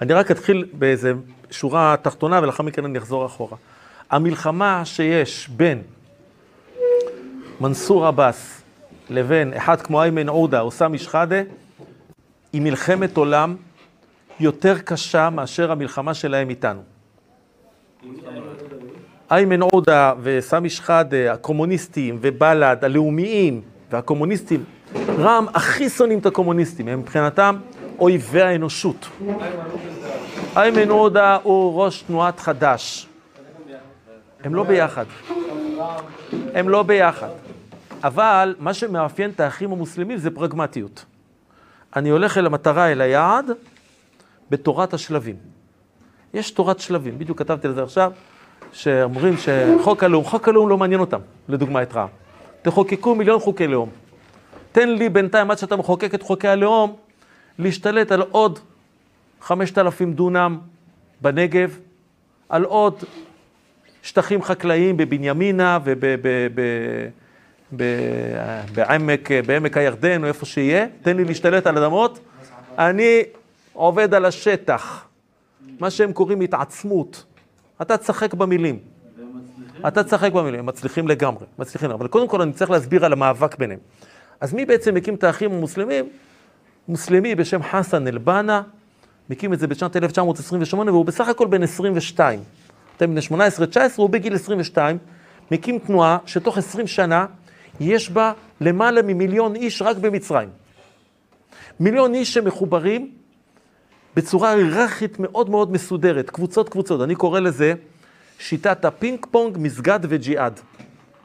אני רק אתחיל באיזה שורה תחתונה ולאחר מכן אני אחזור אחורה. המלחמה שיש בין מנסור עבאס לבין אחד כמו איימן עודה או סמי שחאדה, היא מלחמת עולם יותר קשה מאשר המלחמה שלהם איתנו. איימן עודה וסמי שחאדה, הקומוניסטים ובל"ד, הלאומיים והקומוניסטים, רע"מ הכי שונאים את הקומוניסטים, הם מבחינתם אויבי האנושות. איימן עודה הוא ראש תנועת חד"ש. הם לא ביחד. הם לא ביחד. אבל מה שמאפיין את האחים המוסלמים זה פרגמטיות. אני הולך אל המטרה, אל היעד, בתורת השלבים. יש תורת שלבים, בדיוק כתבתי על זה עכשיו, שאומרים שחוק הלאום, חוק הלאום לא מעניין אותם, לדוגמה את רע"מ. תחוקקו מיליון חוקי לאום. תן לי בינתיים, עד שאתה מחוקק את חוקי הלאום, להשתלט על עוד 5,000 דונם בנגב, על עוד שטחים חקלאיים בבנימינה ובעמק הירדן או איפה שיהיה, תן לי להשתלט על אדמות, אני עובד על השטח, מה שהם קוראים התעצמות. אתה תשחק במילים. אתה תשחק במילים, הם מצליחים לגמרי, מצליחים, אבל קודם כל אני צריך להסביר על המאבק ביניהם. אז מי בעצם הקים את האחים המוסלמים? מוסלמי בשם חסן אל-בנה, מקים את זה בשנת 1928, והוא בסך הכל בן 22. אתם בני 18-19, הוא בגיל 22, מקים תנועה שתוך 20 שנה יש בה למעלה ממיליון איש רק במצרים. מיליון איש שמחוברים בצורה היררכית מאוד מאוד מסודרת, קבוצות קבוצות. אני קורא לזה שיטת הפינג פונג, מסגד וג'יהאד.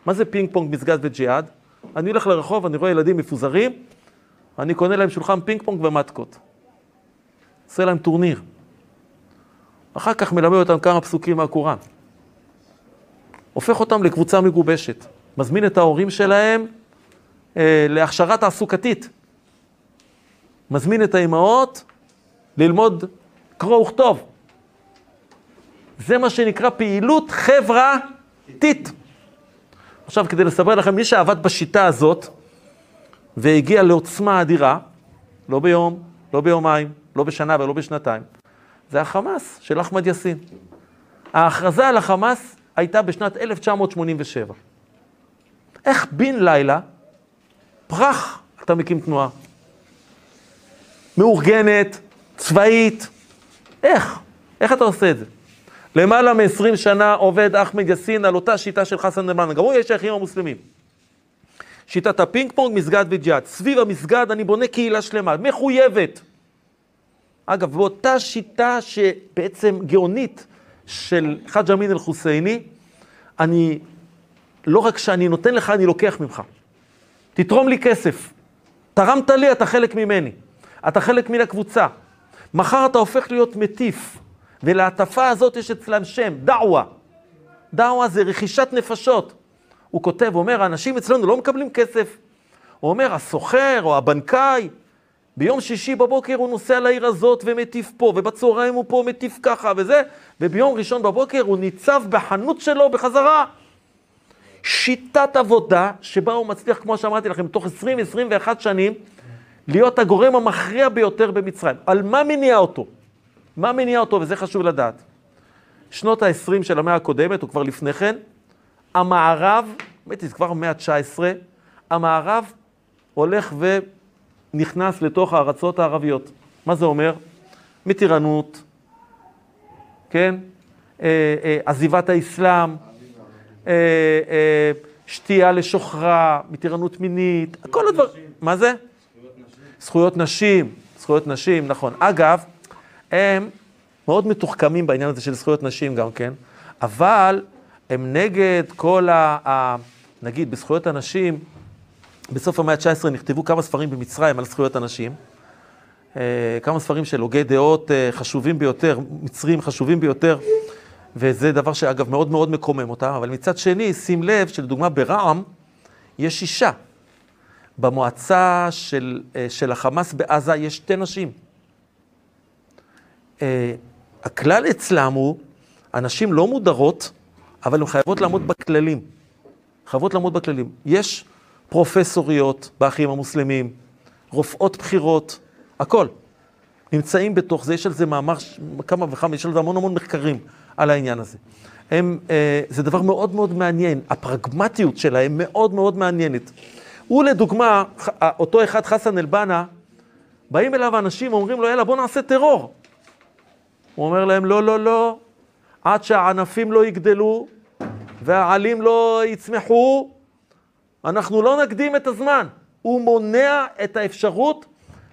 מה זה פינג פונג, מסגד וג'יהאד? אני הולך לרחוב, אני רואה ילדים מפוזרים, אני קונה להם שולחן פינג פונג ומטקות. עושה להם טורניר. אחר כך מלמד אותם כמה פסוקים מהקוראן. הופך אותם לקבוצה מגובשת. מזמין את ההורים שלהם אה, להכשרה תעסוקתית. מזמין את האימהות ללמוד קרוא וכתוב. זה מה שנקרא פעילות חברתית. עכשיו, כדי לספר לכם, מי שעבד בשיטה הזאת והגיע לעוצמה אדירה, לא ביום, לא ביומיים, לא בשנה ולא בשנתיים, זה החמאס של אחמד יאסין. ההכרזה על החמאס הייתה בשנת 1987. איך בן לילה, פרח, אתה מקים תנועה? מאורגנת, צבאית, איך? איך אתה עושה את זה? למעלה מ-20 שנה עובד אחמד יאסין על אותה שיטה של חסן אל-בנא, גם הוא איש האחים המוסלמים. שיטת הפינג פונג, מסגד וג'יהאד. סביב המסגד אני בונה קהילה שלמה, מחויבת. אגב, באותה שיטה שבעצם גאונית של חאג' אמין אל-חוסייני, אני, לא רק שאני נותן לך, אני לוקח ממך. תתרום לי כסף. תרמת לי, אתה חלק ממני. אתה חלק מן הקבוצה. מחר אתה הופך להיות מטיף, ולהטפה הזאת יש אצלם שם, דעווה. דעווה זה רכישת נפשות. הוא כותב, הוא אומר, האנשים אצלנו לא מקבלים כסף. הוא אומר, הסוחר או הבנקאי, ביום שישי בבוקר הוא נוסע לעיר הזאת ומטיף פה, ובצהריים הוא פה מטיף ככה וזה, וביום ראשון בבוקר הוא ניצב בחנות שלו בחזרה. שיטת עבודה שבה הוא מצליח, כמו שאמרתי לכם, תוך 20-21 שנים, להיות הגורם המכריע ביותר במצרים. על מה מניע אותו? מה מניע אותו, וזה חשוב לדעת. שנות ה-20 של המאה הקודמת, או כבר לפני כן, המערב, באמת, זה כבר המאה ה-19, המערב הולך ונכנס לתוך הארצות הערביות. מה זה אומר? מתירנות, כן? אה, אה, עזיבת האסלאם, אה, שתייה לשוכרה, מתירנות מינית, כל הדברים. מה זה? זכויות נשים, זכויות נשים, נכון. אגב, הם מאוד מתוחכמים בעניין הזה של זכויות נשים גם כן, אבל הם נגד כל ה... ה נגיד, בזכויות הנשים, בסוף המאה ה-19 נכתבו כמה ספרים במצרים על זכויות הנשים, אה, כמה ספרים של הוגי דעות אה, חשובים ביותר, מצרים חשובים ביותר, וזה דבר שאגב מאוד מאוד מקומם אותם, אבל מצד שני, שים לב שלדוגמה ברע"מ יש אישה. במועצה של, אה, של החמאס בעזה יש שתי נשים. הכלל אצלם הוא, הנשים לא מודרות, אבל הן חייבות לעמוד בכללים. חייבות לעמוד בכללים. יש פרופסוריות באחים המוסלמים, רופאות בכירות, הכל. נמצאים בתוך זה, יש על זה מאמר, כמה וכמה, יש על זה המון המון מחקרים על העניין הזה. הם, אה, זה דבר מאוד מאוד מעניין, הפרגמטיות שלהם מאוד מאוד מעניינת. הוא לדוגמה, אותו אחד, חסן אל-בנה, באים אליו אנשים, אומרים לו, יאללה, בוא נעשה טרור. הוא אומר להם, לא, לא, לא, עד שהענפים לא יגדלו והעלים לא יצמחו, אנחנו לא נקדים את הזמן. הוא מונע את האפשרות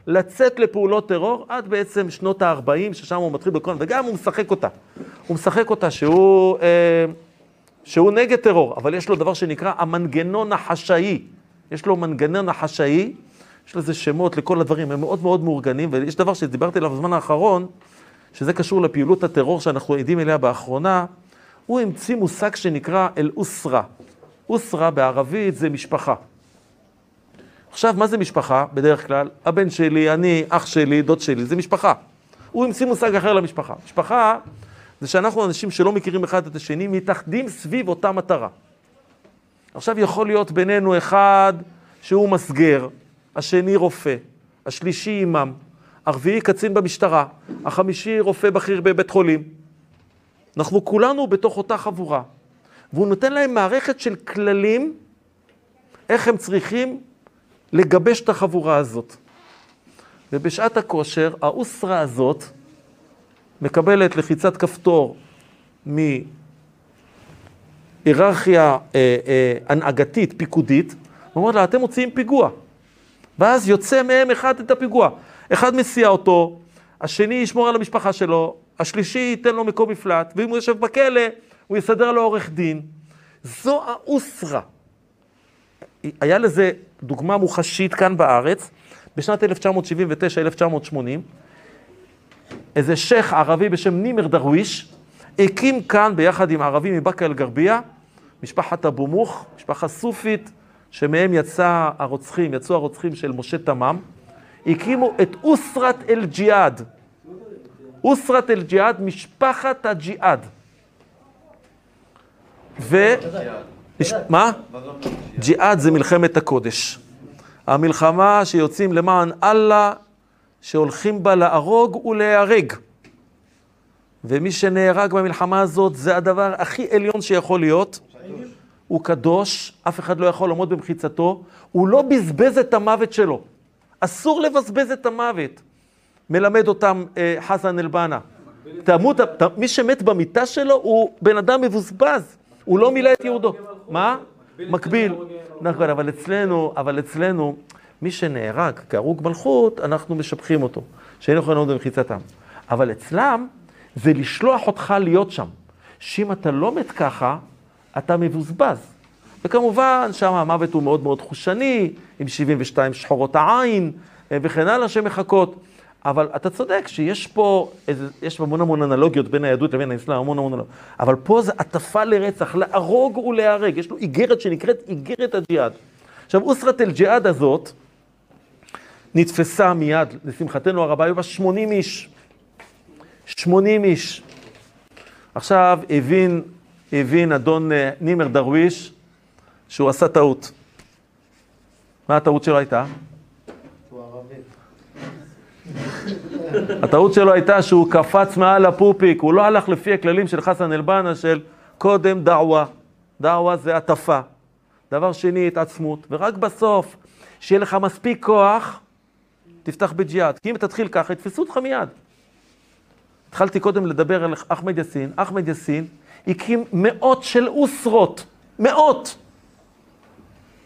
לצאת לפעולות טרור עד בעצם שנות ה-40, ששם הוא מתחיל בכל... וגם הוא משחק אותה. הוא משחק אותה שהוא, אה, שהוא נגד טרור, אבל יש לו דבר שנקרא המנגנון החשאי. יש לו מנגנון החשאי, יש לזה שמות לכל הדברים, הם מאוד מאוד מאורגנים, ויש דבר שדיברתי עליו בזמן האחרון, שזה קשור לפעילות הטרור שאנחנו עדים אליה באחרונה, הוא המציא מושג שנקרא אל-אוסרה. אוסרה בערבית זה משפחה. עכשיו, מה זה משפחה? בדרך כלל, הבן שלי, אני, אח שלי, דוד שלי, זה משפחה. הוא המציא מושג אחר למשפחה. משפחה זה שאנחנו אנשים שלא מכירים אחד את השני, מתאחדים סביב אותה מטרה. עכשיו יכול להיות בינינו אחד שהוא מסגר, השני רופא, השלישי אימם, הרביעי קצין במשטרה, החמישי רופא בכיר בבית חולים. אנחנו כולנו בתוך אותה חבורה. והוא נותן להם מערכת של כללים, איך הם צריכים לגבש את החבורה הזאת. ובשעת הכושר, האוסרה הזאת מקבלת לחיצת כפתור מהיררכיה אה, אה, הנהגתית, פיקודית, ואומרת לה, אתם מוציאים פיגוע. ואז יוצא מהם אחד את הפיגוע. אחד מסיע אותו, השני ישמור על המשפחה שלו, השלישי ייתן לו מקום מפלט, ואם הוא יושב בכלא, הוא יסדר לו עורך דין. זו האוסרה. היה לזה דוגמה מוחשית כאן בארץ, בשנת 1979-1980, איזה שייח' ערבי בשם נימר דרוויש, הקים כאן ביחד עם ערבים מבאקה אל-גרבייה, משפחת אבו מוך, משפחה סופית, שמהם יצא הרוצחים, יצאו הרוצחים של משה תמם, הקימו את אוסרת אל-ג'יהאד. אוסרת אל-ג'יהאד, משפחת הג'יהאד. ו... מה? ג'יהאד זה מלחמת הקודש. המלחמה שיוצאים למען אללה, שהולכים בה להרוג ולהיהרג. ומי שנהרג במלחמה הזאת זה הדבר הכי עליון שיכול להיות. הוא קדוש, אף אחד לא יכול לעמוד במחיצתו, הוא לא בזבז את המוות שלו. אסור לבזבז את המוות. מלמד אותם אה, חסן אל-בנה. תמות, ת, מי שמת במיטה שלו הוא בן אדם מבוזבז, הוא לא מילא את יהודו. מה? מקביל. נכון, אבל אצלנו, אבל אצלנו, מי שנהרג כהרוג מלכות, אנחנו משבחים אותו, שאין יכולים לעמוד במחיצתם. אבל אצלם, זה לשלוח אותך להיות שם. שאם אתה לא מת ככה, אתה מבוזבז. וכמובן, שם המוות הוא מאוד מאוד חושני, עם 72 שחורות העין, אה, וכן הלאה שמחכות. אבל אתה צודק שיש פה, איזה, יש המון המון אנלוגיות בין היהדות לבין האסלאם, המון המון אנלוגיות. אבל פה זה הטפה לרצח, להרוג ולהיהרג. יש לו איגרת שנקראת איגרת הג'יהאד. עכשיו, אוסרת אל-ג'יהאד הזאת נתפסה מיד, לשמחתנו הרבה, היו בה 80 איש. 80 איש. עכשיו הבין, הבין אדון אה, נימר דרוויש שהוא עשה טעות. מה הטעות שלו הייתה? הטעות שלו הייתה שהוא קפץ מעל הפופיק, הוא לא הלך לפי הכללים של חסן אל-בנה של קודם דעווה. דעווה זה הטפה. דבר שני, התעצמות. ורק בסוף, שיהיה לך מספיק כוח, תפתח בג'יהאד. כי אם תתחיל ככה, יתפסו אותך מיד. התחלתי קודם לדבר על אחמד יאסין. אחמד יאסין הקים מאות של אוסרות. מאות.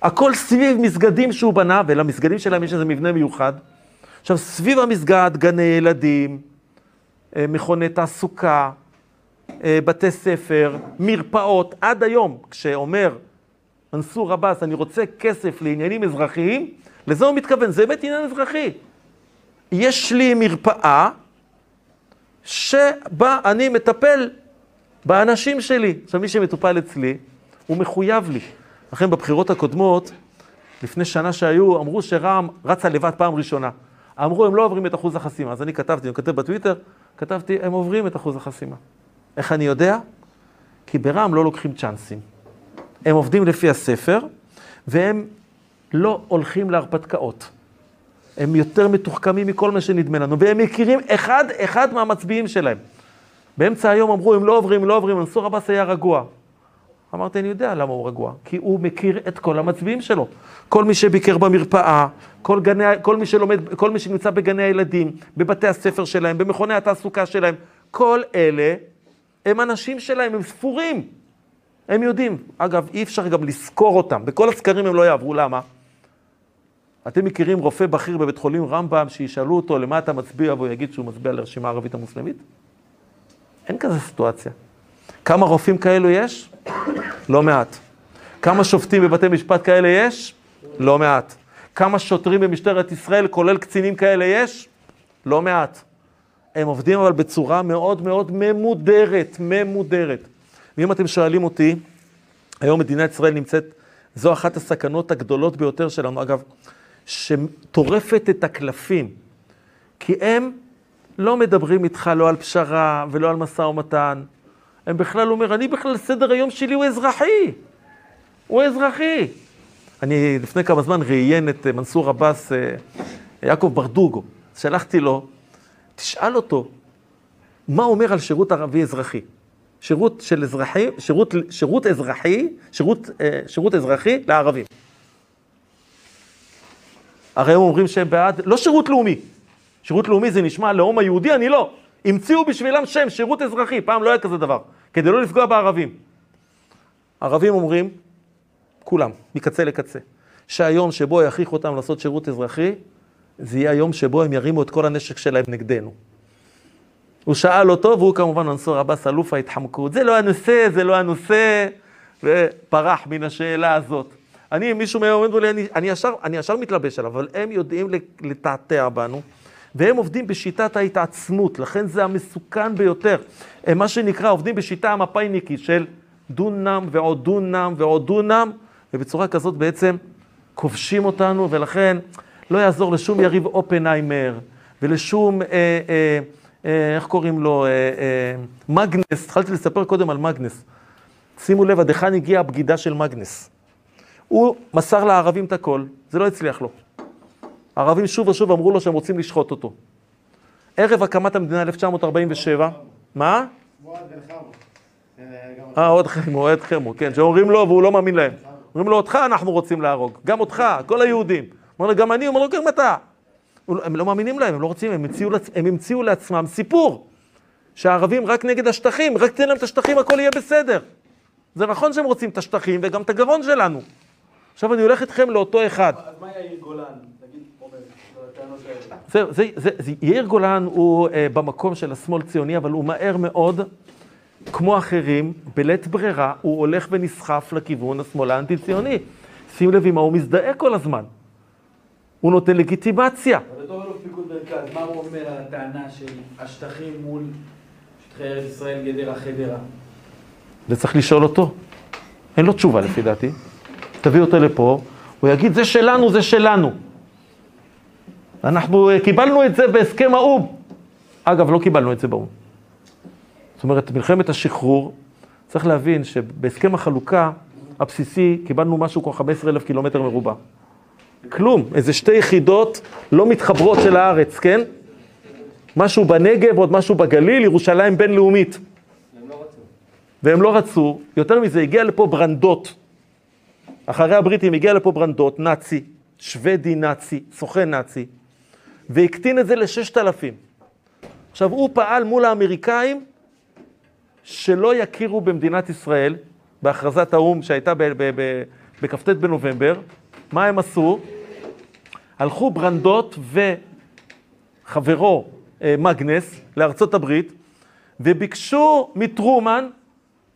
הכל סביב מסגדים שהוא בנה, ולמסגדים שלהם יש איזה מבנה מיוחד. עכשיו, סביב המסגד, גני ילדים, אה, מכוני תעסוקה, אה, בתי ספר, מרפאות, עד היום, כשאומר מנסור עבאס, אני רוצה כסף לעניינים אזרחיים, לזה הוא מתכוון, זה באמת עניין אזרחי. יש לי מרפאה שבה אני מטפל באנשים שלי. עכשיו, מי שמטופל אצלי, הוא מחויב לי. לכן בבחירות הקודמות, לפני שנה שהיו, אמרו שרע"מ רצה לבד פעם ראשונה. אמרו, הם לא עוברים את אחוז החסימה. אז אני כתבתי, אני כותב בטוויטר, כתבתי, הם עוברים את אחוז החסימה. איך אני יודע? כי ברע"מ לא לוקחים צ'אנסים. הם עובדים לפי הספר, והם לא הולכים להרפתקאות. הם יותר מתוחכמים מכל מה שנדמה לנו, והם מכירים אחד אחד מהמצביעים שלהם. באמצע היום אמרו, הם לא עוברים, לא עוברים, מנסור עבאס היה רגוע. אמרתי, אני יודע למה הוא רגוע, כי הוא מכיר את כל המצביעים שלו. כל מי שביקר במרפאה, כל, גני, כל, מי שלומד, כל מי שנמצא בגני הילדים, בבתי הספר שלהם, במכוני התעסוקה שלהם, כל אלה הם אנשים שלהם, הם ספורים. הם יודעים. אגב, אי אפשר גם לזכור אותם. בכל הסקרים הם לא יעברו, למה? אתם מכירים רופא בכיר בבית חולים רמב"ם, שישאלו אותו למה אתה מצביע, והוא יגיד שהוא מצביע לרשימה הערבית המוסלמית? אין כזה סיטואציה. כמה רופאים כאלו יש? לא מעט. כמה שופטים בבתי משפט כאלה יש? לא מעט. כמה שוטרים במשטרת ישראל, כולל קצינים כאלה, יש? לא מעט. הם עובדים אבל בצורה מאוד מאוד ממודרת, ממודרת. ואם אתם שואלים אותי, היום מדינת ישראל נמצאת, זו אחת הסכנות הגדולות ביותר שלנו, אגב, שטורפת את הקלפים. כי הם לא מדברים איתך לא על פשרה ולא על משא ומתן. הם בכלל אומר, אני בכלל, סדר היום שלי הוא אזרחי. הוא אזרחי. אני לפני כמה זמן ראיין את אה, מנסור עבאס, אה, יעקב ברדוגו. שלחתי לו, תשאל אותו, מה אומר על שירות ערבי אזרחי? שירות של אזרחי, שירות, שירות אזרחי, שירות, אה, שירות אזרחי לערבים. הרי הם אומרים שהם בעד, לא שירות לאומי. שירות לאומי זה נשמע לאום היהודי, אני לא. המציאו בשבילם שם, שירות אזרחי, פעם לא היה כזה דבר, כדי לא לפגוע בערבים. ערבים אומרים, כולם, מקצה לקצה, שהיום שבו יכריחו אותם לעשות שירות אזרחי, זה יהיה היום שבו הם ירימו את כל הנשק שלהם נגדנו. הוא שאל אותו, והוא כמובן מנסור עבאס, אלוף ההתחמקות. זה לא הנושא, זה לא הנושא, ופרח מן השאלה הזאת. אני, מישהו מהם אומר לי, אני, אני, ישר, אני ישר מתלבש עליו, אבל הם יודעים לתעתע בנו, והם עובדים בשיטת ההתעצמות, לכן זה המסוכן ביותר. הם מה שנקרא עובדים בשיטה המפאיניקית של דונם ועוד דונם ועוד דונם, ובצורה כזאת בעצם כובשים אותנו, ולכן לא יעזור לשום יריב אופנהיימר, ולשום, אה, אה, אה, איך קוראים לו, אה, אה, מגנס, התחלתי לספר קודם על מגנס. שימו לב עד היכן הגיעה הבגידה של מגנס. הוא מסר לערבים את הכל, זה לא הצליח לו. הערבים שוב ושוב אמרו לו שהם רוצים לשחוט אותו. ערב הקמת המדינה 1947, מה? אה, עוד חמו, עוד חמו, כן, שאומרים לו והוא לא מאמין להם. אומרים לו, אותך אנחנו רוצים להרוג, גם אותך, כל היהודים. אומר לו, גם אני, אומר לו, גם אתה. הם לא מאמינים להם, הם לא רוצים, הם המציאו, הם המציאו לעצמם סיפור. שהערבים רק נגד השטחים, רק תן להם את השטחים, הכל יהיה בסדר. זה נכון שהם רוצים את השטחים וגם את הגרון שלנו. עכשיו אני הולך איתכם לאותו אחד. אז מה יאיר גולן? זהו, זה, זה, זה, יאיר גולן הוא uh, במקום של השמאל ציוני, אבל הוא מהר מאוד, כמו אחרים, בלית ברירה, הוא הולך ונסחף לכיוון השמאל האנטי-ציוני. שים לב עם מה הוא מזדהה כל הזמן. הוא נותן לגיטימציה. אבל בתור אלוף פיקוד מרכז, מה הוא אומר על הטענה של השטחים מול שטחי ארץ ישראל, גדרה, חדרה? זה צריך לשאול אותו. אין לו תשובה לפי דעתי. תביא אותו לפה, הוא יגיד, זה שלנו, זה שלנו. אנחנו אה, קיבלנו את זה בהסכם האו"ם. אגב, לא קיבלנו את זה באו"ם. זאת אומרת, מלחמת השחרור, צריך להבין שבהסכם החלוקה הבסיסי קיבלנו משהו כמו 15,000 קילומטר מרובע. כלום, איזה שתי יחידות לא מתחברות של הארץ, כן? משהו בנגב, עוד משהו בגליל, ירושלים בינלאומית. הם לא רצו. והם לא רצו, יותר מזה, הגיע לפה ברנדות. אחרי הבריטים הגיע לפה ברנדות, נאצי, שוודי נאצי, סוכן נאצי, והקטין את זה לששת אלפים. עכשיו, הוא פעל מול האמריקאים שלא יכירו במדינת ישראל, בהכרזת האו"ם שהייתה בכ"ט בנובמבר, מה הם עשו? הלכו ברנדות וחברו אה, מגנס לארצות הברית, וביקשו מטרומן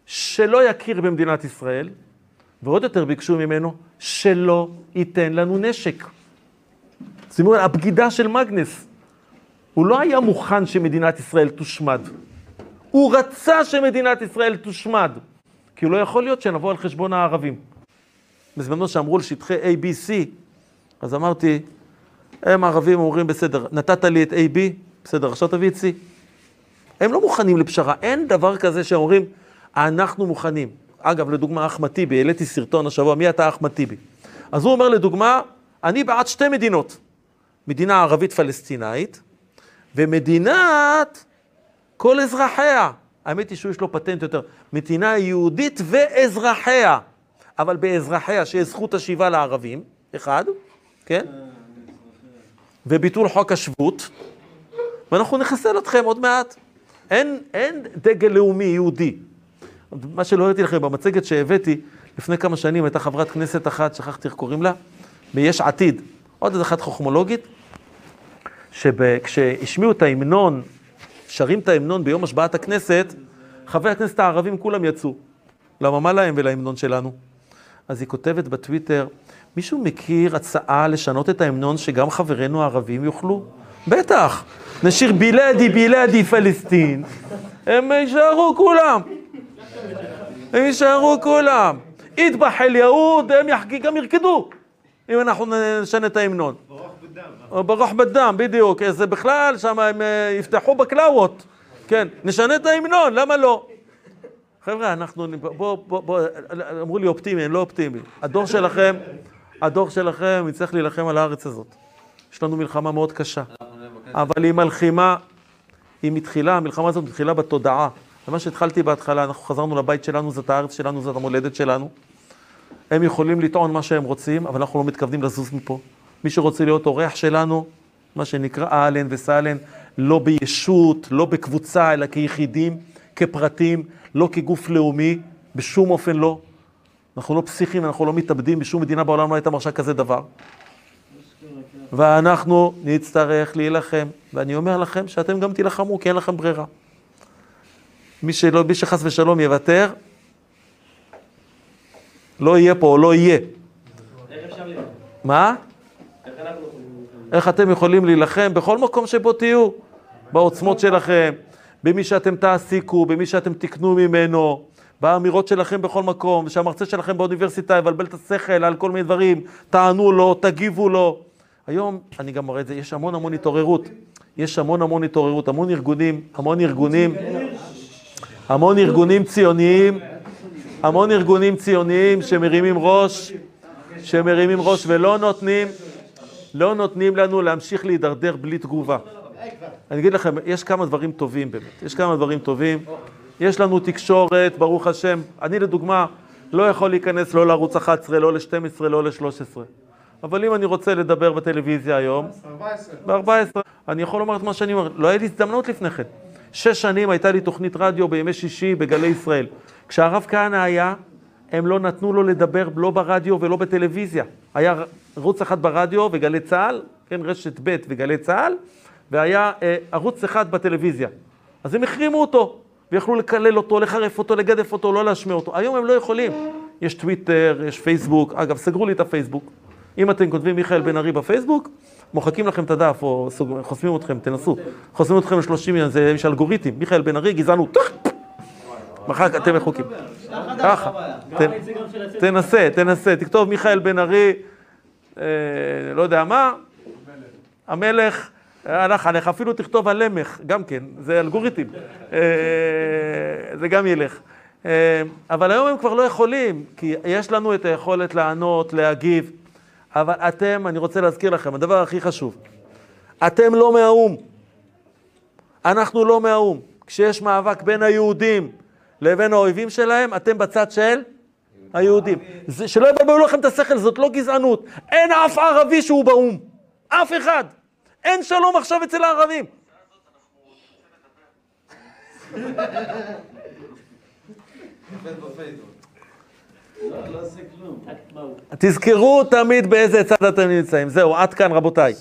שלא יכיר במדינת ישראל, ועוד יותר ביקשו ממנו שלא ייתן לנו נשק. שימו לב, הבגידה של מגנס. הוא לא היה מוכן שמדינת ישראל תושמד. הוא רצה שמדינת ישראל תושמד. כי לא יכול להיות שנבוא על חשבון הערבים. בזמנו שאמרו על שטחי A, B, C, אז אמרתי, הם הערבים אומרים, בסדר, נתת לי את A, B, בסדר, עכשיו תביא את C. הם לא מוכנים לפשרה, אין דבר כזה שאומרים, אנחנו מוכנים. אגב, לדוגמה, אחמד טיבי, העליתי סרטון השבוע, מי אתה אחמד טיבי? אז הוא אומר לדוגמה, אני בעד שתי מדינות. מדינה ערבית פלסטינאית, ומדינת כל אזרחיה. האמת היא שיש לו פטנט יותר, מדינה יהודית ואזרחיה, אבל באזרחיה שיש זכות השיבה לערבים, אחד, כן? וביטול חוק השבות, ואנחנו נחסל אתכם עוד מעט. אין, אין דגל לאומי יהודי. מה שלא הראיתי לכם במצגת שהבאתי, לפני כמה שנים הייתה חברת כנסת אחת, שכחתי איך קוראים לה, ביש עתיד, עוד אחת חוכמולוגית, שכשהשמיעו את ההמנון, שרים את ההמנון ביום השבעת הכנסת, חברי הכנסת הערבים כולם יצאו. למה מה להם ולהמנון שלנו? אז היא כותבת בטוויטר, מישהו מכיר הצעה לשנות את ההמנון שגם חברינו הערבים יוכלו? בטח, נשיר בילאדי בילאדי פלסטין, הם יישארו כולם. הם יישארו כולם. יטבח אל יהוד, הם יחגי, גם ירקדו, אם אנחנו נשנה את ההמנון. ברוח בדם. בדיוק. זה בכלל, שם הם אה, יפתחו בקלאוות. כן, נשנה את ההמנון, למה לא? חבר'ה, אנחנו, בואו, בואו, בוא, אמרו לי אופטימי, אני לא אופטימי. הדור שלכם, הדור שלכם יצטרך להילחם על הארץ הזאת. יש לנו מלחמה מאוד קשה, אבל היא מלחימה, היא מתחילה, המלחמה הזאת מתחילה בתודעה. זה מה שהתחלתי בהתחלה, אנחנו חזרנו לבית שלנו, זאת הארץ שלנו, זאת המולדת שלנו. הם יכולים לטעון מה שהם רוצים, אבל אנחנו לא מתכוונים לזוז מפה. מי שרוצה להיות אורח שלנו, מה שנקרא אהלן וסהלן, לא בישות, לא בקבוצה, אלא כיחידים, כפרטים, לא כגוף לאומי, בשום אופן לא. אנחנו לא פסיכים, אנחנו לא מתאבדים, בשום מדינה בעולם לא הייתה מרשה כזה דבר. ואנחנו נצטרך להילחם, ואני אומר לכם שאתם גם תילחמו, כי אין לכם ברירה. מי, שלא, מי שחס ושלום יוותר, לא יהיה פה או לא יהיה. איך אפשר להילחם? מה? איך אנחנו יכולים להילחם? איך אתם יכולים להילחם בכל מקום שבו תהיו, בעוצמות שלכם, במי שאתם תעסיקו, במי שאתם תקנו ממנו, באמירות שלכם בכל מקום, ושהמרצה שלכם באוניברסיטה יבלבל את השכל על כל מיני דברים, תענו לו, תגיבו לו. היום, אני גם מראה את זה, יש המון המון התעוררות. יש המון המון התעוררות, המון ארגונים, המון ארגונים, המון ארגונים ציוניים, המון ארגונים ציוניים שמרימים ראש, שמרימים ראש ולא נותנים, לא נותנים לנו להמשיך להידרדר בלי תגובה. אני אגיד לכם, יש כמה דברים טובים באמת, יש כמה דברים טובים. יש לנו תקשורת, ברוך השם. אני לדוגמה לא יכול להיכנס לא לערוץ 11, לא ל-12, לא ל-13. אבל אם אני רוצה לדבר בטלוויזיה היום, ב-14, אני יכול לומר את מה שאני אומר. לא היה לי הזדמנות לפני כן. שש שנים הייתה לי תוכנית רדיו בימי שישי בגלי ישראל. כשהרב כהנא היה, הם לא נתנו לו לדבר לא ברדיו ולא בטלוויזיה. היה ערוץ אחד ברדיו וגלי צה"ל, כן, רשת ב' וגלי צה"ל, והיה אה, ערוץ אחד בטלוויזיה. אז הם החרימו אותו, ויכלו לקלל אותו, לחרף אותו, לגדף אותו, לא להשמיע אותו. היום הם לא יכולים. יש טוויטר, יש פייסבוק, אגב, סגרו לי את הפייסבוק. אם אתם כותבים מיכאל בן ארי בפייסבוק, מוחקים לכם את הדף, או. חוסמים אתכם, תנסו. חוסמים אתכם ל-30 יום, זה יש אלגוריתם. מיכאל בן ארי, גזענות, מחר אתם מחוקים. ככה. תנסה, תנסה, תכתוב מיכאל בן ארי, אה, לא יודע מה, המלך הלך עליך, אפילו תכתוב הלמך, גם כן, זה אלגוריתם, אה, זה גם ילך. אה, אבל היום הם כבר לא יכולים, כי יש לנו את היכולת לענות, להגיב, אבל אתם, אני רוצה להזכיר לכם, הדבר הכי חשוב, אתם לא מהאו"ם, אנחנו לא מהאו"ם. כשיש מאבק בין היהודים לבין האויבים שלהם, אתם בצד של היהודים. זה, שלא יבלבלו לכם את השכל, זאת לא גזענות. אין אף ערבי שהוא באו"ם. אף אחד. אין שלום עכשיו אצל הערבים. תזכרו תמיד באיזה צד אתם נמצאים. זהו, עד כאן רבותיי.